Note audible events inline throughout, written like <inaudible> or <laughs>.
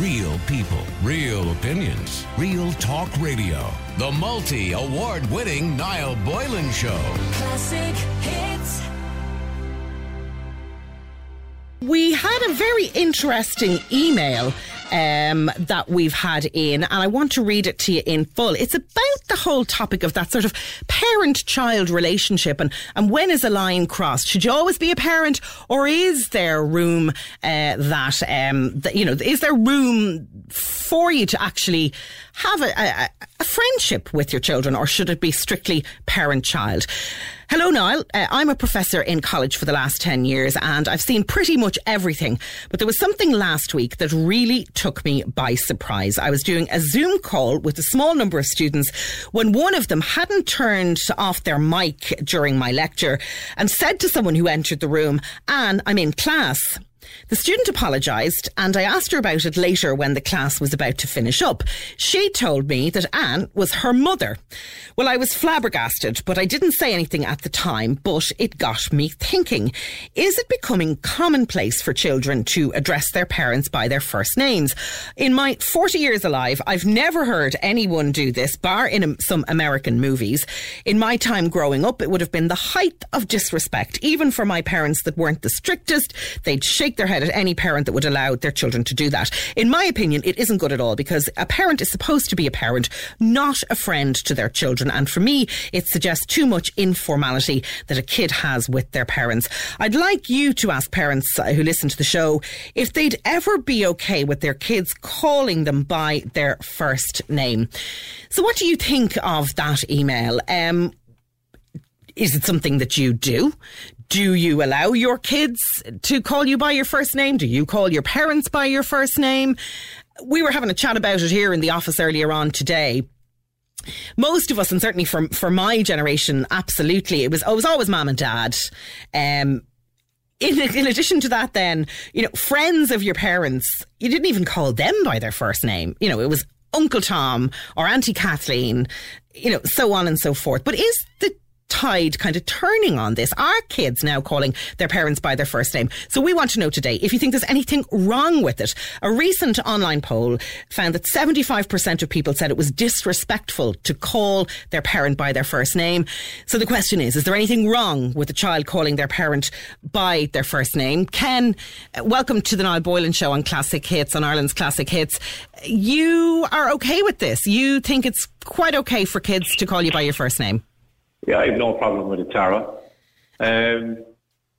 Real people, real opinions, real talk radio. The multi award winning Niall Boylan Show. Classic hits. We had a very interesting email um, that we've had in, and I want to read it to you in full. It's about the whole topic of that sort of parent child relationship and, and when is a line crossed? Should you always be a parent, or is there room uh, that, um, that, you know, is there room for you to actually have a, a, a friendship with your children, or should it be strictly parent child? Hello, Niall. Uh, I'm a professor in college for the last 10 years and I've seen pretty much everything. But there was something last week that really took me by surprise. I was doing a Zoom call with a small number of students when one of them hadn't turned off their mic during my lecture and said to someone who entered the room, Anne, I'm in class. The student apologised and I asked her about it later when the class was about to finish up. She told me that Anne was her mother. Well, I was flabbergasted, but I didn't say anything at the time, but it got me thinking. Is it becoming commonplace for children to address their parents by their first names? In my 40 years alive, I've never heard anyone do this, bar in um, some American movies. In my time growing up, it would have been the height of disrespect, even for my parents that weren't the strictest. They'd shake their head at any parent that would allow their children to do that. In my opinion, it isn't good at all because a parent is supposed to be a parent, not a friend to their children. And for me, it suggests too much informality that a kid has with their parents. I'd like you to ask parents who listen to the show if they'd ever be okay with their kids calling them by their first name. So, what do you think of that email? Um, is it something that you do? Do you allow your kids to call you by your first name? Do you call your parents by your first name? We were having a chat about it here in the office earlier on today most of us, and certainly for for my generation, absolutely, it was it was always mom and dad. Um, in, in addition to that, then you know, friends of your parents, you didn't even call them by their first name. You know, it was Uncle Tom or Auntie Kathleen, you know, so on and so forth. But is the tide kind of turning on this? Are kids now calling their parents by their first name? So we want to know today if you think there's anything wrong with it. A recent online poll found that 75% of people said it was disrespectful to call their parent by their first name. So the question is, is there anything wrong with a child calling their parent by their first name? Ken, welcome to the Niall Boylan Show on Classic Hits, on Ireland's Classic Hits. You are okay with this? You think it's quite okay for kids to call you by your first name? Yeah, I have no problem with it, Tara. Um,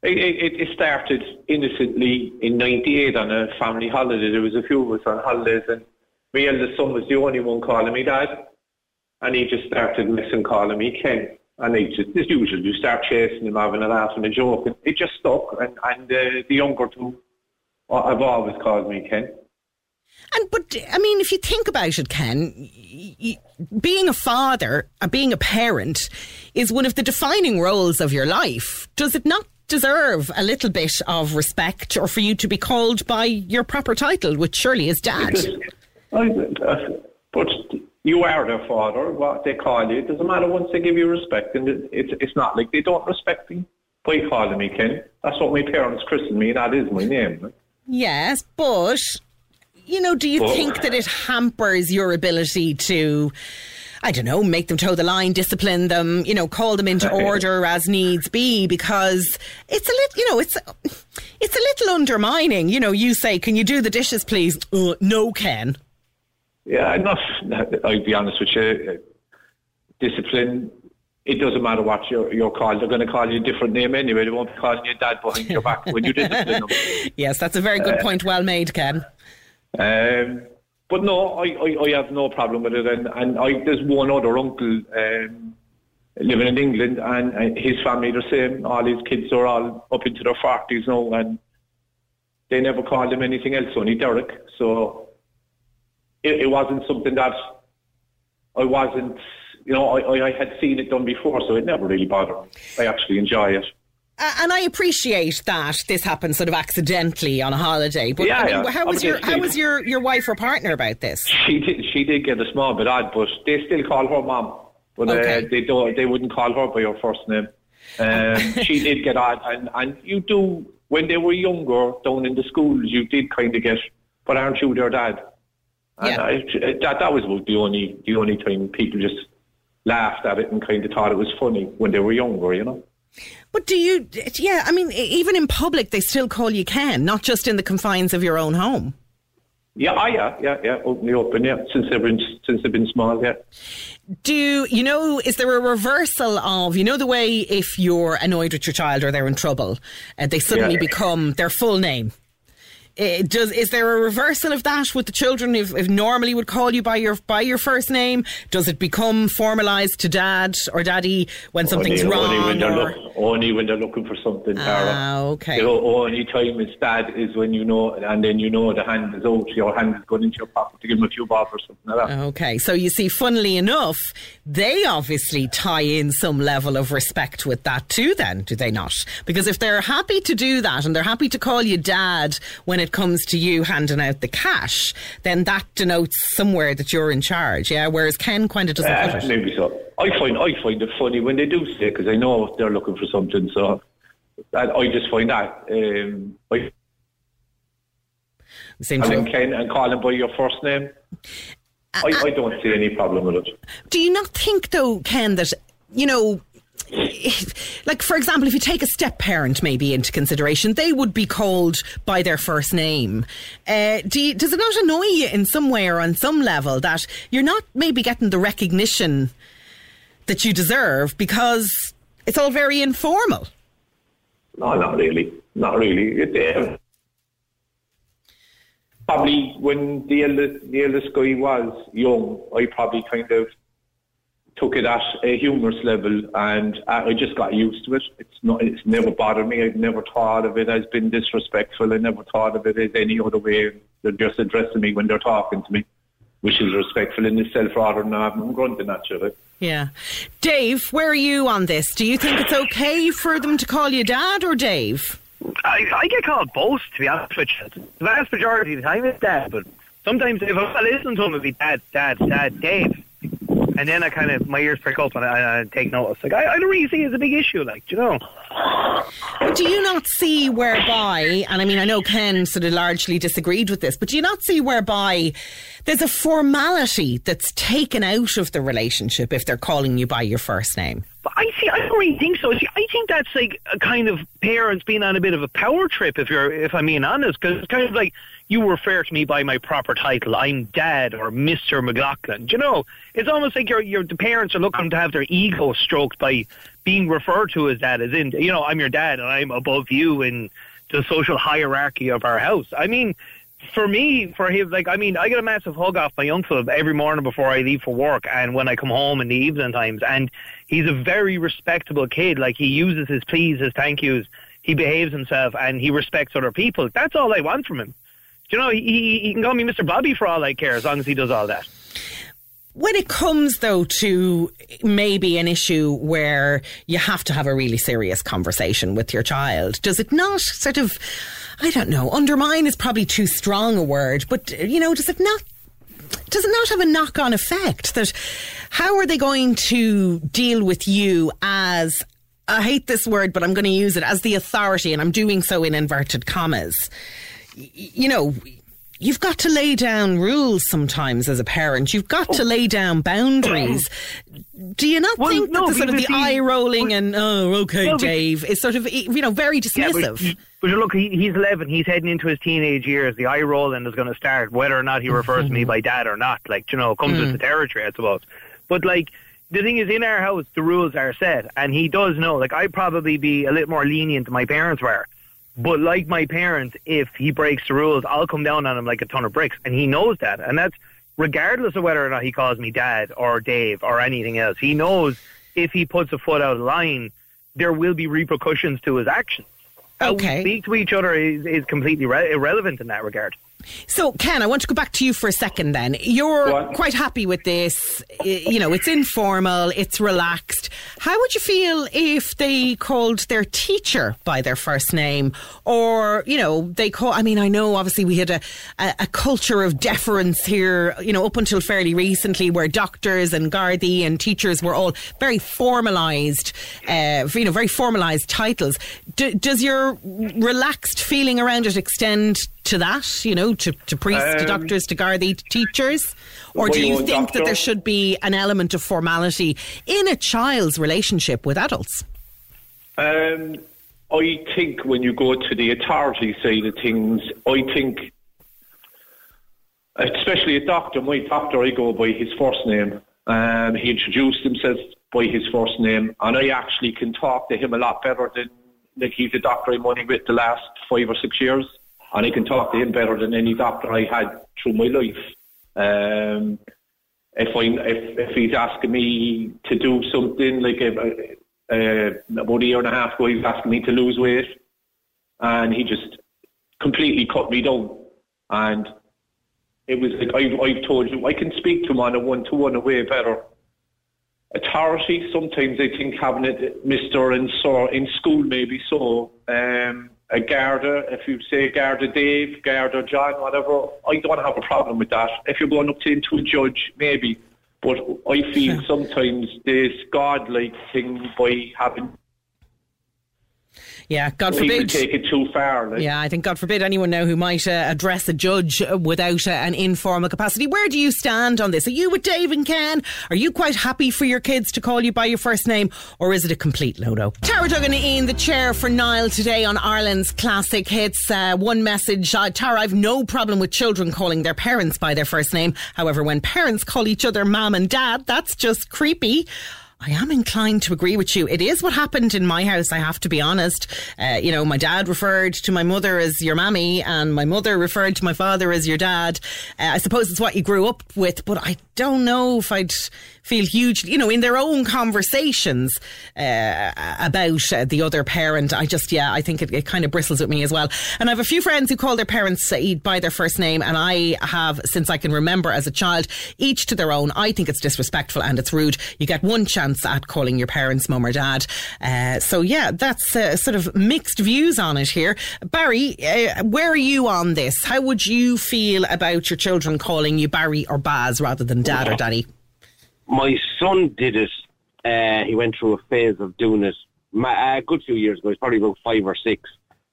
it, it, it, started innocently in '98 on a family holiday. There was a few of us on holidays, and my eldest son was the only one calling me dad, and he just started missing calling me Ken. And he just, as usual, you start chasing him, having a laugh and a joke, and it just stuck. And, and uh, the younger two I've always called me Ken. And but I mean, if you think about it, Ken, being a father, uh, being a parent, is one of the defining roles of your life. Does it not deserve a little bit of respect, or for you to be called by your proper title, which surely is dad? but you are their father. What they call you, it doesn't matter once they give you respect, and it's it's not like they don't respect me by calling me Ken. That's what my parents christened me. That is my name. Yes, but you know, do you oh. think that it hampers your ability to? I don't know, make them toe the line, discipline them, you know, call them into order as needs be, because it's a little, you know, it's it's a little undermining. You know, you say, "Can you do the dishes, please?" Uh, no, Ken. Yeah, not. I'll be honest with you. Discipline. It doesn't matter what you're, you're called. They're going to call you a different name anyway. They won't be calling you dad behind your back when you discipline them. <laughs> yes, that's a very good uh, point. Well made, Ken. Um, but no, I, I, I, have no problem with it. And, and I, there's one other uncle um, living in England, and, and his family the same. All his kids are all up into their forties now, and they never called him anything else, only Derek. So it, it wasn't something that I wasn't. You know, I, I had seen it done before, so it never really bothered me. I actually enjoy it. Uh, and I appreciate that this happened sort of accidentally on a holiday. But yeah, I mean, yeah. how was your how was your, your wife or partner about this? She did she did get a small bit odd, but they still call her mom. But uh, okay. uh, they don't they wouldn't call her by her first name. Um, <laughs> she did get odd, and and you do when they were younger down in the schools, you did kind of get but aren't you their dad? And Yeah. I, that that was the only the only time people just laughed at it and kind of thought it was funny when they were younger, you know. But do you? Yeah, I mean, even in public, they still call you Ken, not just in the confines of your own home. Yeah, ah, yeah, yeah, yeah, the open, yeah. Since they've been since they've been small, yeah. Do you know? Is there a reversal of you know the way if you're annoyed with your child or they're in trouble, uh, they suddenly Yeah. become their full name? Uh, does is there a reversal of that with the children? If, if normally would call you by your by your first name, does it become formalised to dad or daddy when something's only, wrong? Only when, they're or- look, only when they're looking for something, Tara. Ah, okay. The o- only time it's dad is when you know, and then you know the hand is out, your hand is going into your pocket to give them a few bob or something like that. Okay, so you see, funnily enough, they obviously tie in some level of respect with that too, then, do they not? Because if they're happy to do that and they're happy to call you dad when it comes to you handing out the cash, then that denotes somewhere that you're in charge, yeah? Whereas Ken kind of doesn't Uh, it. maybe so. I find I find it funny when they do say because I know they're looking for something. So I, I just find that um, I and then Ken and call him by your first name. I, I don't see any problem with it. do you not think, though, Ken, that, you know, <laughs> like for example if you take a step parent maybe into consideration they would be called by their first name uh, do you, does it not annoy you in some way or on some level that you're not maybe getting the recognition that you deserve because it's all very informal No, not really. Not really. It, um, probably when the eldest, the eldest guy was young, I probably kind of took it at a humorous level, and I, I just got used to it. It's not. It's never bothered me. I've never thought of it as being disrespectful. I never thought of it as any other way. They're just addressing me when they're talking to me, which is respectful in itself rather than having them grunting at you. Like. yeah dave where are you on this do you think it's okay for them to call you dad or dave I, I get called both, to be honest with you. The vast majority of the time it's dad, but sometimes if I listen to him, it'll be dad, dad, dad, Dave. And then I kind of, my ears prick up and I, I take notice. Like, I, I don't really see it as a big issue, like, do you know? But do you not see whereby, and I mean, I know Ken sort of largely disagreed with this, but do you not see whereby there's a formality that's taken out of the relationship if they're calling you by your first name? But I see. I don't really think so. See, I think that's like a kind of parents being on a bit of a power trip. If you're, if I'm being honest, because it's kind of like you refer to me by my proper title. I'm Dad or Mister McLaughlin. Do you know? It's almost like your your the parents are looking to have their ego stroked by being referred to as dad. As in, you know, I'm your dad and I'm above you in the social hierarchy of our house. I mean. For me, for him, like I mean, I get a massive hug off my uncle every morning before I leave for work, and when I come home in the evening times. And he's a very respectable kid. Like he uses his please, his thank yous. He behaves himself, and he respects other people. That's all I want from him. You know, he, he can call me Mr. Bobby for all I care, as long as he does all that. When it comes, though, to maybe an issue where you have to have a really serious conversation with your child, does it not sort of, I don't know, undermine is probably too strong a word, but, you know, does it not does it not have a knock on effect that how are they going to deal with you as I hate this word, but I'm going to use it as the authority, and I'm doing so in inverted commas. You know, you've got to lay down rules sometimes as a parent. You've got to oh. lay down boundaries. Do you not Well, think that the sort of the he- eye rolling and oh, okay, No, Dave, is sort of you know very Yeah, dismissive? but, but look, he, he's 11. He's heading into his teenage years. The eye rolling is going to start, whether or not he refers to me mm-hmm. by dad or not. Like, you know, comes with the mm. territory, I suppose. But, like, the thing is, in our house, the rules are set. And he does know, like, I'd probably be a little more lenient than my parents were. But, like my parents, if he breaks the rules, I'll come down on him like a ton of bricks. And he knows that. And that's regardless of whether or not he calls me dad or Dave or anything else. He knows if he puts a foot out of line, there will be repercussions to his actions. How Okay. we speak to each other is, is completely re- irrelevant in that regard. So, Ken, I want to go back to you for a second then. You're quite happy with this. You know, it's informal, it's relaxed. How would you feel if they called their teacher by their first name? Or, you know, they call, I mean, I know obviously we had a, a, a culture of deference here, you know, up until fairly recently where doctors and Gardaí and teachers were all very formalised, uh, you know, very formalised titles. D- does your relaxed feeling around it extend to that? You know, to, to priests, to Um, doctors, to Gardaí, to teachers? Or do you think that there should be an element of formality in a child's relationship with adults? Um, I think when you go to the authority side of things, I think, especially a doctor, my doctor, I go by his first name. Um, he introduced himself by his first name, and I actually can talk to him a lot better than like he's a doctor I'm only with the last five or six years, and I can talk to him better than any doctor I had through my life. Um, if I if if he's asking me to do something like uh, about a year and a half ago, he was asking me to lose weight, and he just completely cut me down. And it was like I've, I've told you, I can speak to him on a one-to-one way better. Authority, sometimes I think having it Mister and Sir in school maybe so. Um, a Garda, if you say Garda Dave, Garda John, whatever, I don't have a problem with that. If you're going up to into a judge, maybe. But I feel sometimes this godlike thing by having Yeah, God forbid. take it too far. Like. Yeah, I think God forbid anyone now who might uh, address a judge uh, without uh, an informal capacity. Where do you stand on this? Are you with Dave and Ken? Are you quite happy for your kids to call you by your first name, or is it a complete no-no? Tara Duggan in the chair for Niall today on Ireland's classic hits. Uh, one message, uh, Tara, I've no problem with children calling their parents by their first name. However, when parents call each other mom and dad, that's just creepy. I am inclined to agree with you. It is what happened in my house, I have to be honest. Uh, you know, my dad referred to my mother as your mammy, and my mother referred to my father as your dad. Uh, I suppose it's what you grew up with, but I don't know if I'd feel huge, you know, in their own conversations uh, about uh, the other parent. I just, yeah, I think it, it kind of bristles with me as well. And I have a few friends who call their parents uh, by their first name, and I have, since I can remember as a child, each to their own. I think it's disrespectful and it's rude. You get one chance at calling your parents mum or dad. Uh, so, yeah, that's uh, sort of mixed views on it here. Barry, uh, where are you on this? How would you feel about your children calling you Barry or Baz rather than dad or daddy? My son did it. Uh, he went through a phase of doing it ma- a good few years ago. He's probably about five or six,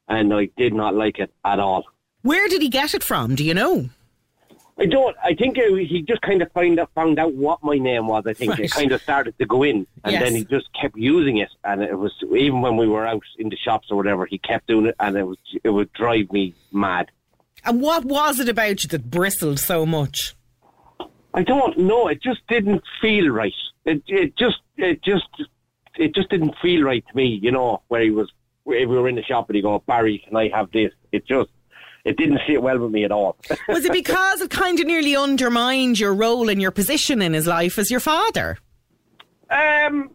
and I did not like it at all. Where did he get it from? Do you know? I don't. I think he just kind of find out, found out what my name was. I think Right. it kind of started to go in, and Yes. then he just kept using it. And it was even when we were out in the shops or whatever, he kept doing it, and it was it would drive me mad. And what was it about you that bristled so much? I don't know. It just didn't feel right. It it just it just it just didn't feel right to me. You know, where he was, where we were in the shop and he go, Barry, can I have this? It just it didn't sit well with me at all. <laughs> Was it because it kind of nearly undermined your role and your position in his life as your father? um,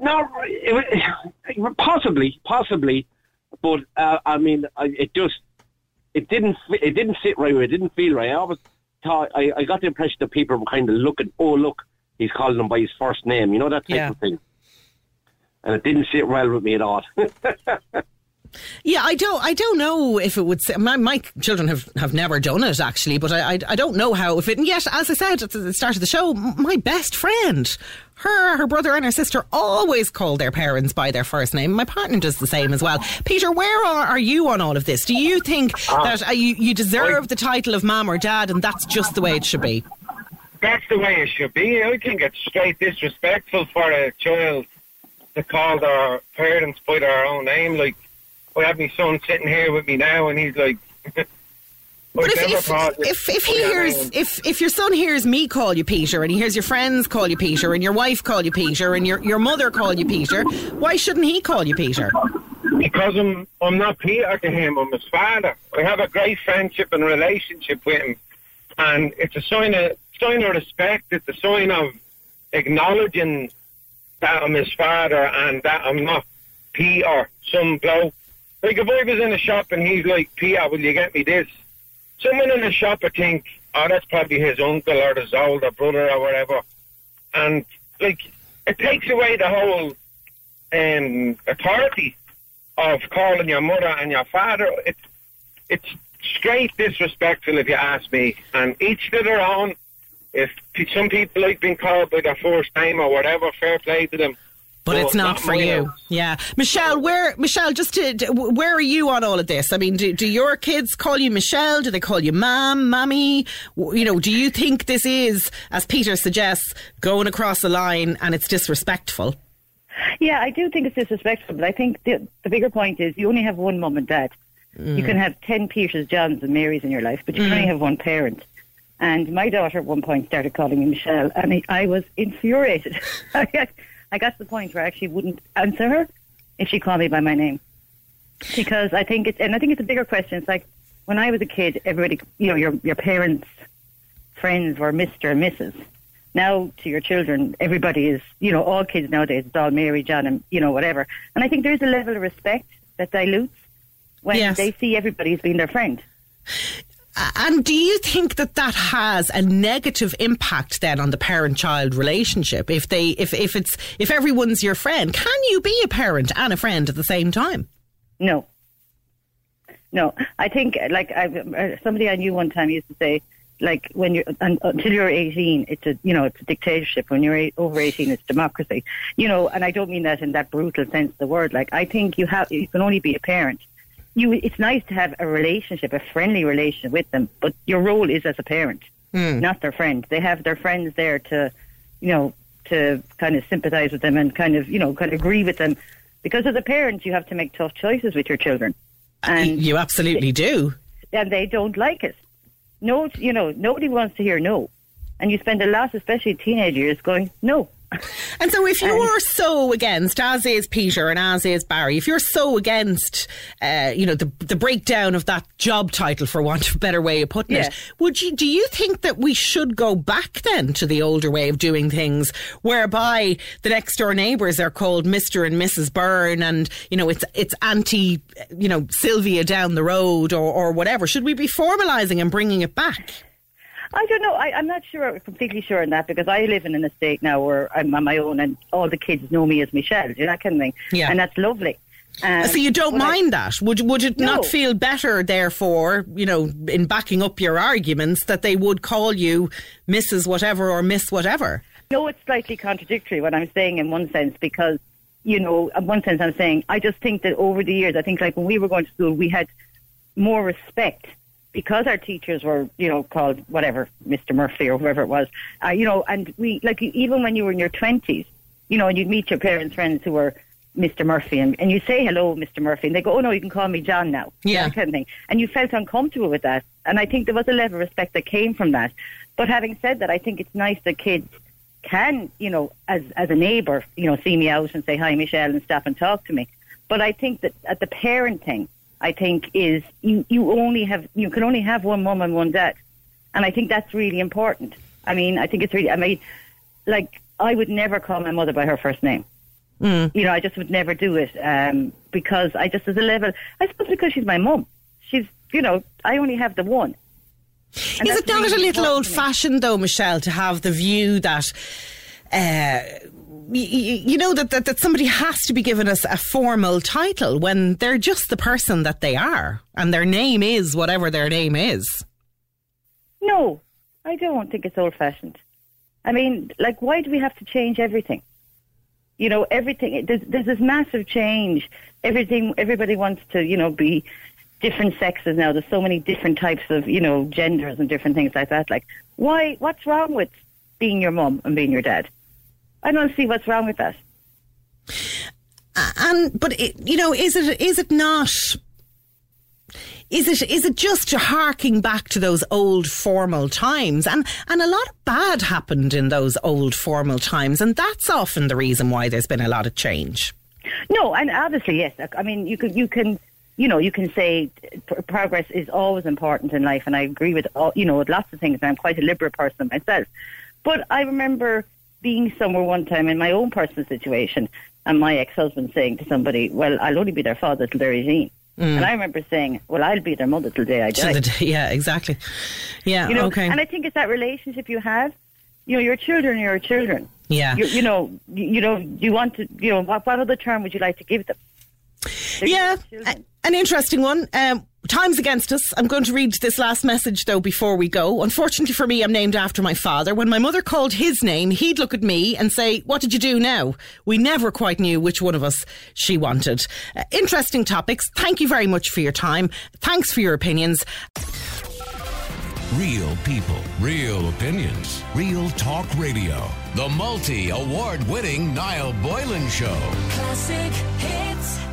no, it, was- <sighs> possibly, possibly, but uh, I mean, it just it didn't it didn't sit right. It didn't feel right. I always thought I, I got the impression that people were kind of looking. Oh, look, he's calling him by his first name. You know that type Yeah. of thing. And it didn't sit well with me at all. <laughs> Yeah, I don't. I don't know if it would. Say, my, my children have, have never done it actually, but I, I I don't know how if it. And yet, as I said at the start of the show, my best friend, her her brother and her sister always call their parents by their first name. My partner does the same as well. Peter, where are, are you on all of this? Do you think that uh, you you deserve the title of mom or dad, and that's just the way it should be? That's the way it should be. I think it's straight disrespectful for a child to call their parents by their own name. Like, I have my son sitting here with me now, and he's like, <laughs> But if, if, if, he hears if if your son hears me call you Peter and he hears your friends call you Peter and your wife call you Peter and your, your mother call you Peter, why shouldn't he call you Peter? because I'm I'm not Peter to him. I'm his father. I have a great friendship and relationship with him, and it's a sign of sign of respect. It's a sign of acknowledging that I'm his father and that I'm not Peter, some bloke. Like if I was in a shop and he's like, Peter, will you get me this? Someone in the shop would think, oh, that's probably his uncle or his older brother or whatever. And like, it takes away the whole um, authority of calling your mother and your father. It's it's straight disrespectful if you ask me. And each to their own. If some people like being called by their first name or whatever, fair play to them. But it's not, not for you. house. Yeah. Michelle, where, Michelle, just to, to- where are you on all of this? I mean, do, do your kids call you Michelle? Do they call you mom, mommy? You know, do you think this is, as Peter suggests, going across the line and it's disrespectful? Yeah, I do think it's disrespectful, but I think the, the bigger point is you only have one mum and dad. You can mm. have 10 Peters, Johns, and Marys in your life, but you can only mm. have one parent. And my daughter at one point started calling me Michelle, and I, I was infuriated. <laughs> I got, to the point where I actually wouldn't answer her if she called me by my name. Because I think it's, and I think it's a bigger question. It's like when I was a kid, everybody, you know, your, your parents' friends were Mr. and Mrs. Now to your children, everybody is, you know, all kids nowadays, it's all Mary, John, and, you know, whatever. And I think there's a level of respect that dilutes when Yes. they see everybody as being their friend. And do you think that that has a negative impact then on the parent-child relationship? If they, if, if it's, if everyone's your friend, can you be a parent and a friend at the same time? No. No, I think like I uh, somebody I knew one time used to say like when you're until you're 18 it's a you know it's a dictatorship when you're eight, over 18 it's democracy you know and I don't mean that in that brutal sense of the word like I think you have you can only be a parent you it's nice to have a relationship a friendly relationship with them but your role is as a parent hmm. not their friend they have their friends there to you know to kind of sympathize with them and kind of you know kind of agree with them because as a parent you have to make tough choices with your children and you absolutely do. and they don't like it. No, you know, nobody wants to hear no. And you spend a lot, especially teenage years, going, no. And so, if you're so against, as is Peter and as is Barry, if you're so against, uh, you know, the the breakdown of that job title, for want of a better way of putting Yeah. it, would you? Do you think that we should go back then to the older way of doing things, whereby the next door neighbours are called Mister and Mrs. Byrne, and you know, it's it's Auntie, you know, Sylvia down the road, or or whatever? Should we be formalising and bringing it back? I don't know. I, I'm not sure, completely sure on that because I live in an estate now where I'm on my own and all the kids know me as Michelle, you know, that kind of thing. Yeah. And that's lovely. Um, so you don't but I- mind that? Would would it No. not feel better, therefore, you know, in backing up your arguments, that they would call you Mrs. Whatever or Miss Whatever? No, it's slightly contradictory what I'm saying in one sense because, you know, in one sense I'm saying I just think that over the years, I think like when we were going to school, we had more respect because our teachers were, you know, called whatever, Mr. Murphy or whoever it was, uh, you know, and we, like, even when you were in your 20s, you know, and you'd meet your parents' friends who were Mr. Murphy and, and you say, hello, Mr. Murphy, and they go, oh no, you can call me John now. Yeah. That kind of thing. And you felt uncomfortable with that. And I think there was a level of respect that came from that. But having said that, I think it's nice that kids can, you know, as as a neighbour, you know, see me out and say hi, Michelle, and stuff, and talk to me. But I think that at the parent thing, I think is you you only have you can only have one mum and one dad, and I think that's really important. I mean, I think it's really. I mean, like I would never call my mother by her first name. You know, I just would never do it um, because I just as a level. I suppose because she's my mum. She's, you know, I only have the one. And Is it not really a little old fashioned though, Michelle, to have the view that. Uh, you know that, that that somebody has to be given us a formal title when they're just the person that they are, and their name is whatever their name is. No, I don't think it's old fashioned. I mean, like, why do we have to change everything? You know, everything. There's, there's this massive change. Everything. Everybody wants to, you know, be different sexes now. There's so many different types of, you know, genders and different things like that. Like, why? What's wrong with being your mum and being your dad? I don't see what's wrong with that. and but it, you know is it is it not is it is it just harking back to those old formal times and and a lot of bad happened in those old formal times and that's often the reason why there's been a lot of change No, and obviously, yes. I mean, you can, you can, you know, you can say progress is always important in life, and I agree with, all, you know, with lots of things. And I'm quite a liberal person myself, but I remember being somewhere one time in my own personal situation, and my ex-husband saying to somebody, "Well, I'll only be their father till they're 18." And I remember saying, "Well, I'll be their mother till the day I <laughs> die." the day- yeah exactly yeah you know, okay and I think it's that relationship you have. You know, your children are your children. yeah You, you know, you, you know, you want to, you know, what, what other term would you like to give them? They're Yeah, an interesting one. Um, time's against us. I'm going to read this last message though before we go. Unfortunately for me, I'm named after my father. When my mother called his name, he'd look at me and say, "What did you do now?" We never quite knew which one of us she wanted. Uh, interesting topics. Thank you very much for your time. Thanks for your opinions. Real people, real opinions, real talk radio. The multi award winning Niall Boylan Show. Classic hits.